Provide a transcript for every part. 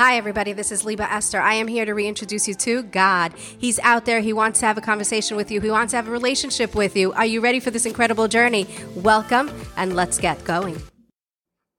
Hi, everybody. This is Liba Esther. I am here to reintroduce you to God. He's out there. He wants to have a conversation with you. He wants to have a relationship with you. Are you ready for this incredible journey? Welcome, and let's get going.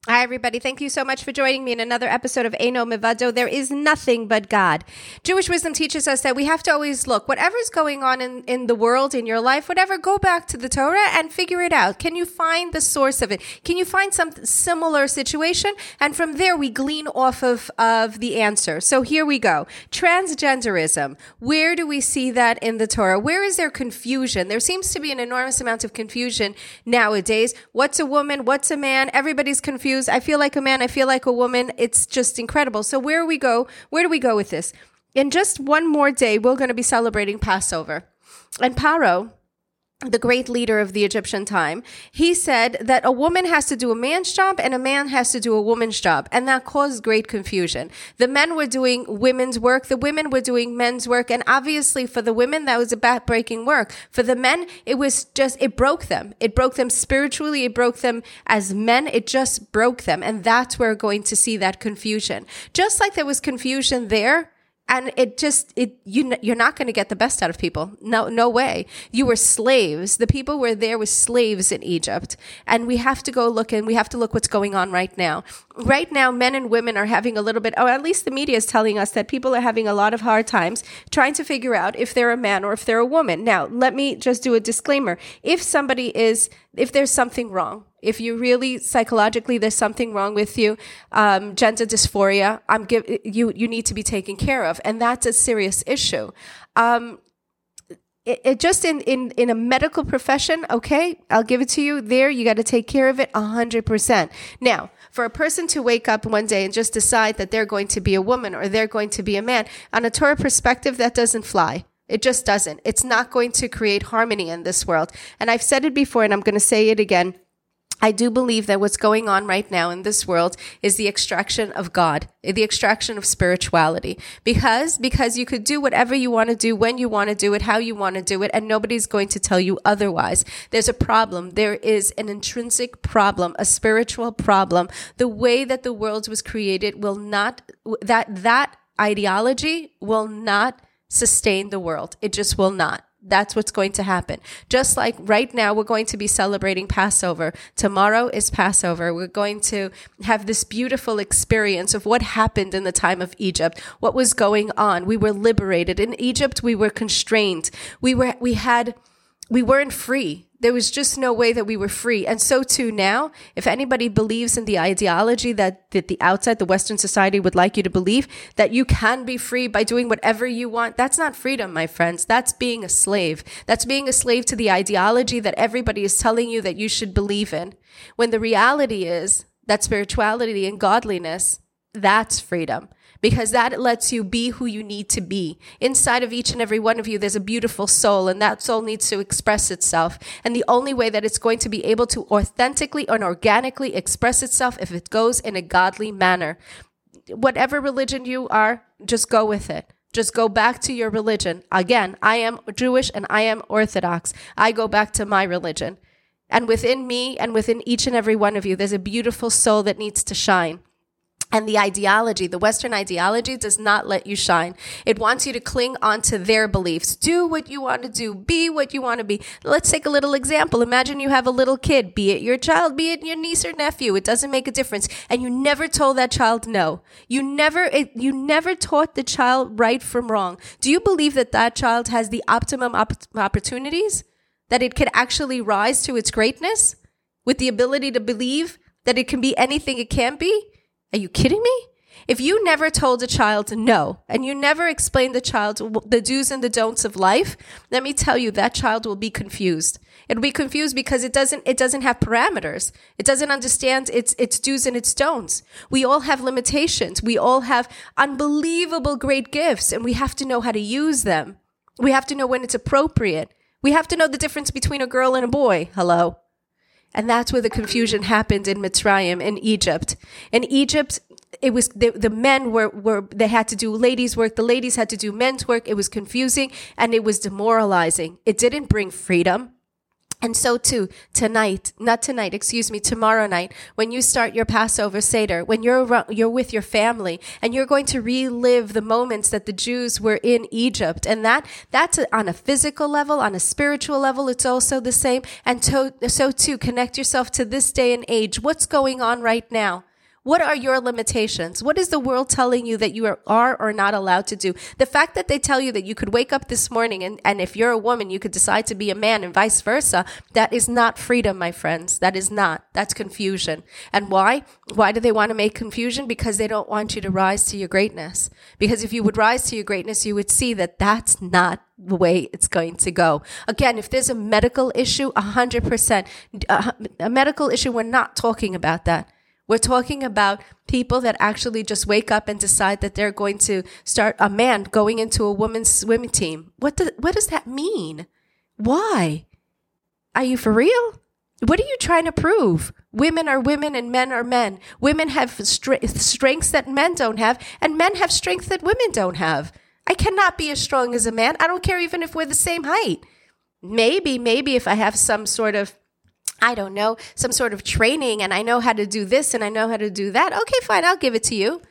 Hi, everybody. Thank you so much for joining me in another episode of Ein Od Milvado. There is nothing but God. Jewish wisdom teaches us that we have to always look, whatever's going on in, in the world, in your life, whatever, go back to the Torah and figure it out. Can you find the source of it? Can you find some similar situation? And from there, we glean off of, of the answer. So here we go. Transgenderism. Where do we see that in the Torah? Where is there confusion? There seems to be an enormous amount of confusion nowadays. What's a woman? What's a man? Everybody's confused I feel like a man. I feel like a woman. It's just incredible. So where we go? Where do we go with this? In just one more day, we're going to be celebrating Passover. And Paro, the great leader of the Egyptian time, he said that a woman has to do a man's job and a man has to do a woman's job. And that caused great confusion. The men were doing women's work. The women were doing men's work. And obviously for the women, that was a backbreaking work. For the men, it was just, it broke them. It broke them spiritually. It broke them as men. It just broke them. And that's where we're going to see that confusion. Just like there was confusion there, and it just it you you're not going to get the best out of people. No no way. You were slaves. The people were there with slaves in egypt. And we have to go look and we have to look what's going on right now. Right now men and women are having a little bit or at least the media is telling us that people are having a lot of hard times trying to figure out if they're a man or if they're a woman. Now let me just do a disclaimer. If somebody is if there's something wrong if you really psychologically there's something wrong with you, um, gender dysphoria, I'm give you you need to be taken care of, and that's a serious issue. Um, it, it, just in, in in a medical profession, okay, I'll give it to you. There, you got to take care of it hundred percent. Now, for a person to wake up one day and just decide that they're going to be a woman or they're going to be a man, on a Torah perspective, that doesn't fly. It just doesn't. It's not going to create harmony in this world. And I've said it before, and I'm going to say it again. I do believe that what's going on right now in this world is the extraction of God, the extraction of spirituality. Because, because you could do whatever you want to do, when you want to do it, how you want to do it, and nobody's going to tell you otherwise. There's a problem. There is an intrinsic problem, a spiritual problem. The way that the world was created will not, that, that ideology will not sustain the world. It just will not. That's what's going to happen. Just like right now, we're going to be celebrating Passover. Tomorrow is Passover. We're going to have this beautiful experience of what happened in the time of Egypt, what was going on. We were liberated. In Egypt, we were constrained. We were, we had, we weren't free. There was just no way that we were free. And so too now, if anybody believes in the ideology that, that the outside, the Western society would like you to believe that you can be free by doing whatever you want, that's not freedom, my friends. That's being a slave. That's being a slave to the ideology that everybody is telling you that you should believe in. When the reality is that spirituality and godliness, that's freedom because that lets you be who you need to be. Inside of each and every one of you, there's a beautiful soul, and that soul needs to express itself. And the only way that it's going to be able to authentically and organically express itself if it goes in a godly manner. Whatever religion you are, just go with it. Just go back to your religion. Again, I am Jewish and I am Orthodox. I go back to my religion. And within me and within each and every one of you, there's a beautiful soul that needs to shine. And the ideology, the Western ideology does not let you shine. It wants you to cling onto their beliefs. Do what you want to do. Be what you want to be. Let's take a little example. Imagine you have a little kid, be it your child, be it your niece or nephew. It doesn't make a difference. And you never told that child no. You never, it, you never taught the child right from wrong. Do you believe that that child has the optimum op- opportunities? That it could actually rise to its greatness? With the ability to believe that it can be anything it can be? Are you kidding me? If you never told a child no, and you never explained the child the do's and the don'ts of life, let me tell you that child will be confused. It'll be confused because it doesn't it doesn't have parameters. It doesn't understand its its do's and its don'ts. We all have limitations. We all have unbelievable great gifts, and we have to know how to use them. We have to know when it's appropriate. We have to know the difference between a girl and a boy. Hello. And that's where the confusion happened in Mitzrayim, in Egypt. In Egypt, it was the, the men were, were they had to do ladies work the ladies had to do men's work. It was confusing and it was demoralizing. It didn't bring freedom And so too, tonight, not tonight, excuse me, tomorrow night, when you start your Passover Seder, when you're, you're with your family and you're going to relive the moments that the Jews were in Egypt. And that, that's on a physical level, on a spiritual level, it's also the same. And to, so too, connect yourself to this day and age. What's going on right now? What are your limitations? What is the world telling you that you are, or not allowed to do? The fact that they tell you that you could wake up this morning and, and if you're a woman, you could decide to be a man and vice versa, that is not freedom, my friends. That is not. That's confusion. And why? Why do they want to make confusion? Because they don't want you to rise to your greatness. Because if you would rise to your greatness, you would see that that's not the way it's going to go. Again, if there's a medical issue, 100%, a medical issue, we're not talking about that. We're talking about people that actually just wake up and decide that they're going to start a man going into a women's swimming team. What, do, what does that mean? Why? Are you for real? What are you trying to prove? Women are women and men are men. Women have strengths that men don't have, and men have strengths that women don't have. I cannot be as strong as a man. I don't care even if we're the same height. Maybe, maybe if I have some sort of I don't know, some sort of training and I know how to do this and I know how to do that. Okay, fine, I'll give it to you.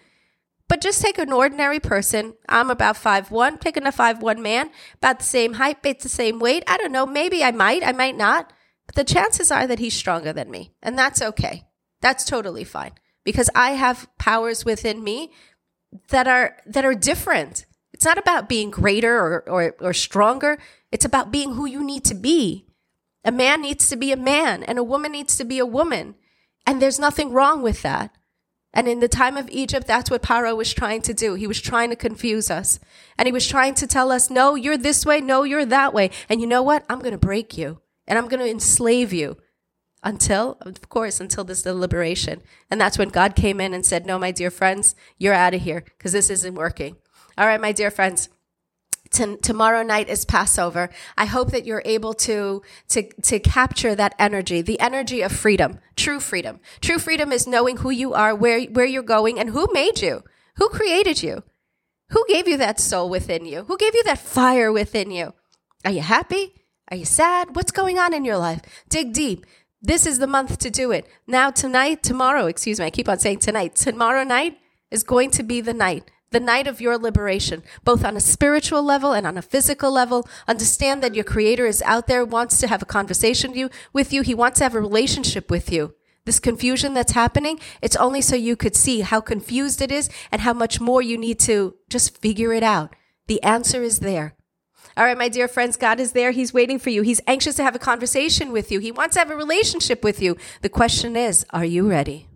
But just take an ordinary person. I'm about five one, taking a five one man, about the same height, about the same weight. I don't know, maybe I might, I might not. But the chances are that he's stronger than me. And that's okay. That's totally fine. Because I have powers within me that are that are different. It's not about being greater or, or, or stronger. It's about being who you need to be. A man needs to be a man and a woman needs to be a woman. And there's nothing wrong with that. And in the time of Egypt, that's what Paro was trying to do. He was trying to confuse us. And he was trying to tell us, no, you're this way. No, you're that way. And you know what? I'm going to break you and I'm going to enslave you until, of course, until this liberation. And that's when God came in and said, no, my dear friends, you're out of here because this isn't working. All right, my dear friends tomorrow night is Passover. I hope that you're able to, to, to capture that energy, the energy of freedom, true freedom. True freedom is knowing who you are, where, where you're going, and who made you, who created you, who gave you that soul within you, who gave you that fire within you. Are you happy? Are you sad? What's going on in your life? Dig deep. This is the month to do it. Now, tonight, tomorrow, excuse me, I keep on saying tonight, tomorrow night is going to be the night the night of your liberation, both on a spiritual level and on a physical level. Understand that your creator is out there, wants to have a conversation with you. He wants to have a relationship with you. This confusion that's happening, it's only so you could see how confused it is and how much more you need to just figure it out. The answer is there. All right, my dear friends, God is there. He's waiting for you. He's anxious to have a conversation with you. He wants to have a relationship with you. The question is, are you ready?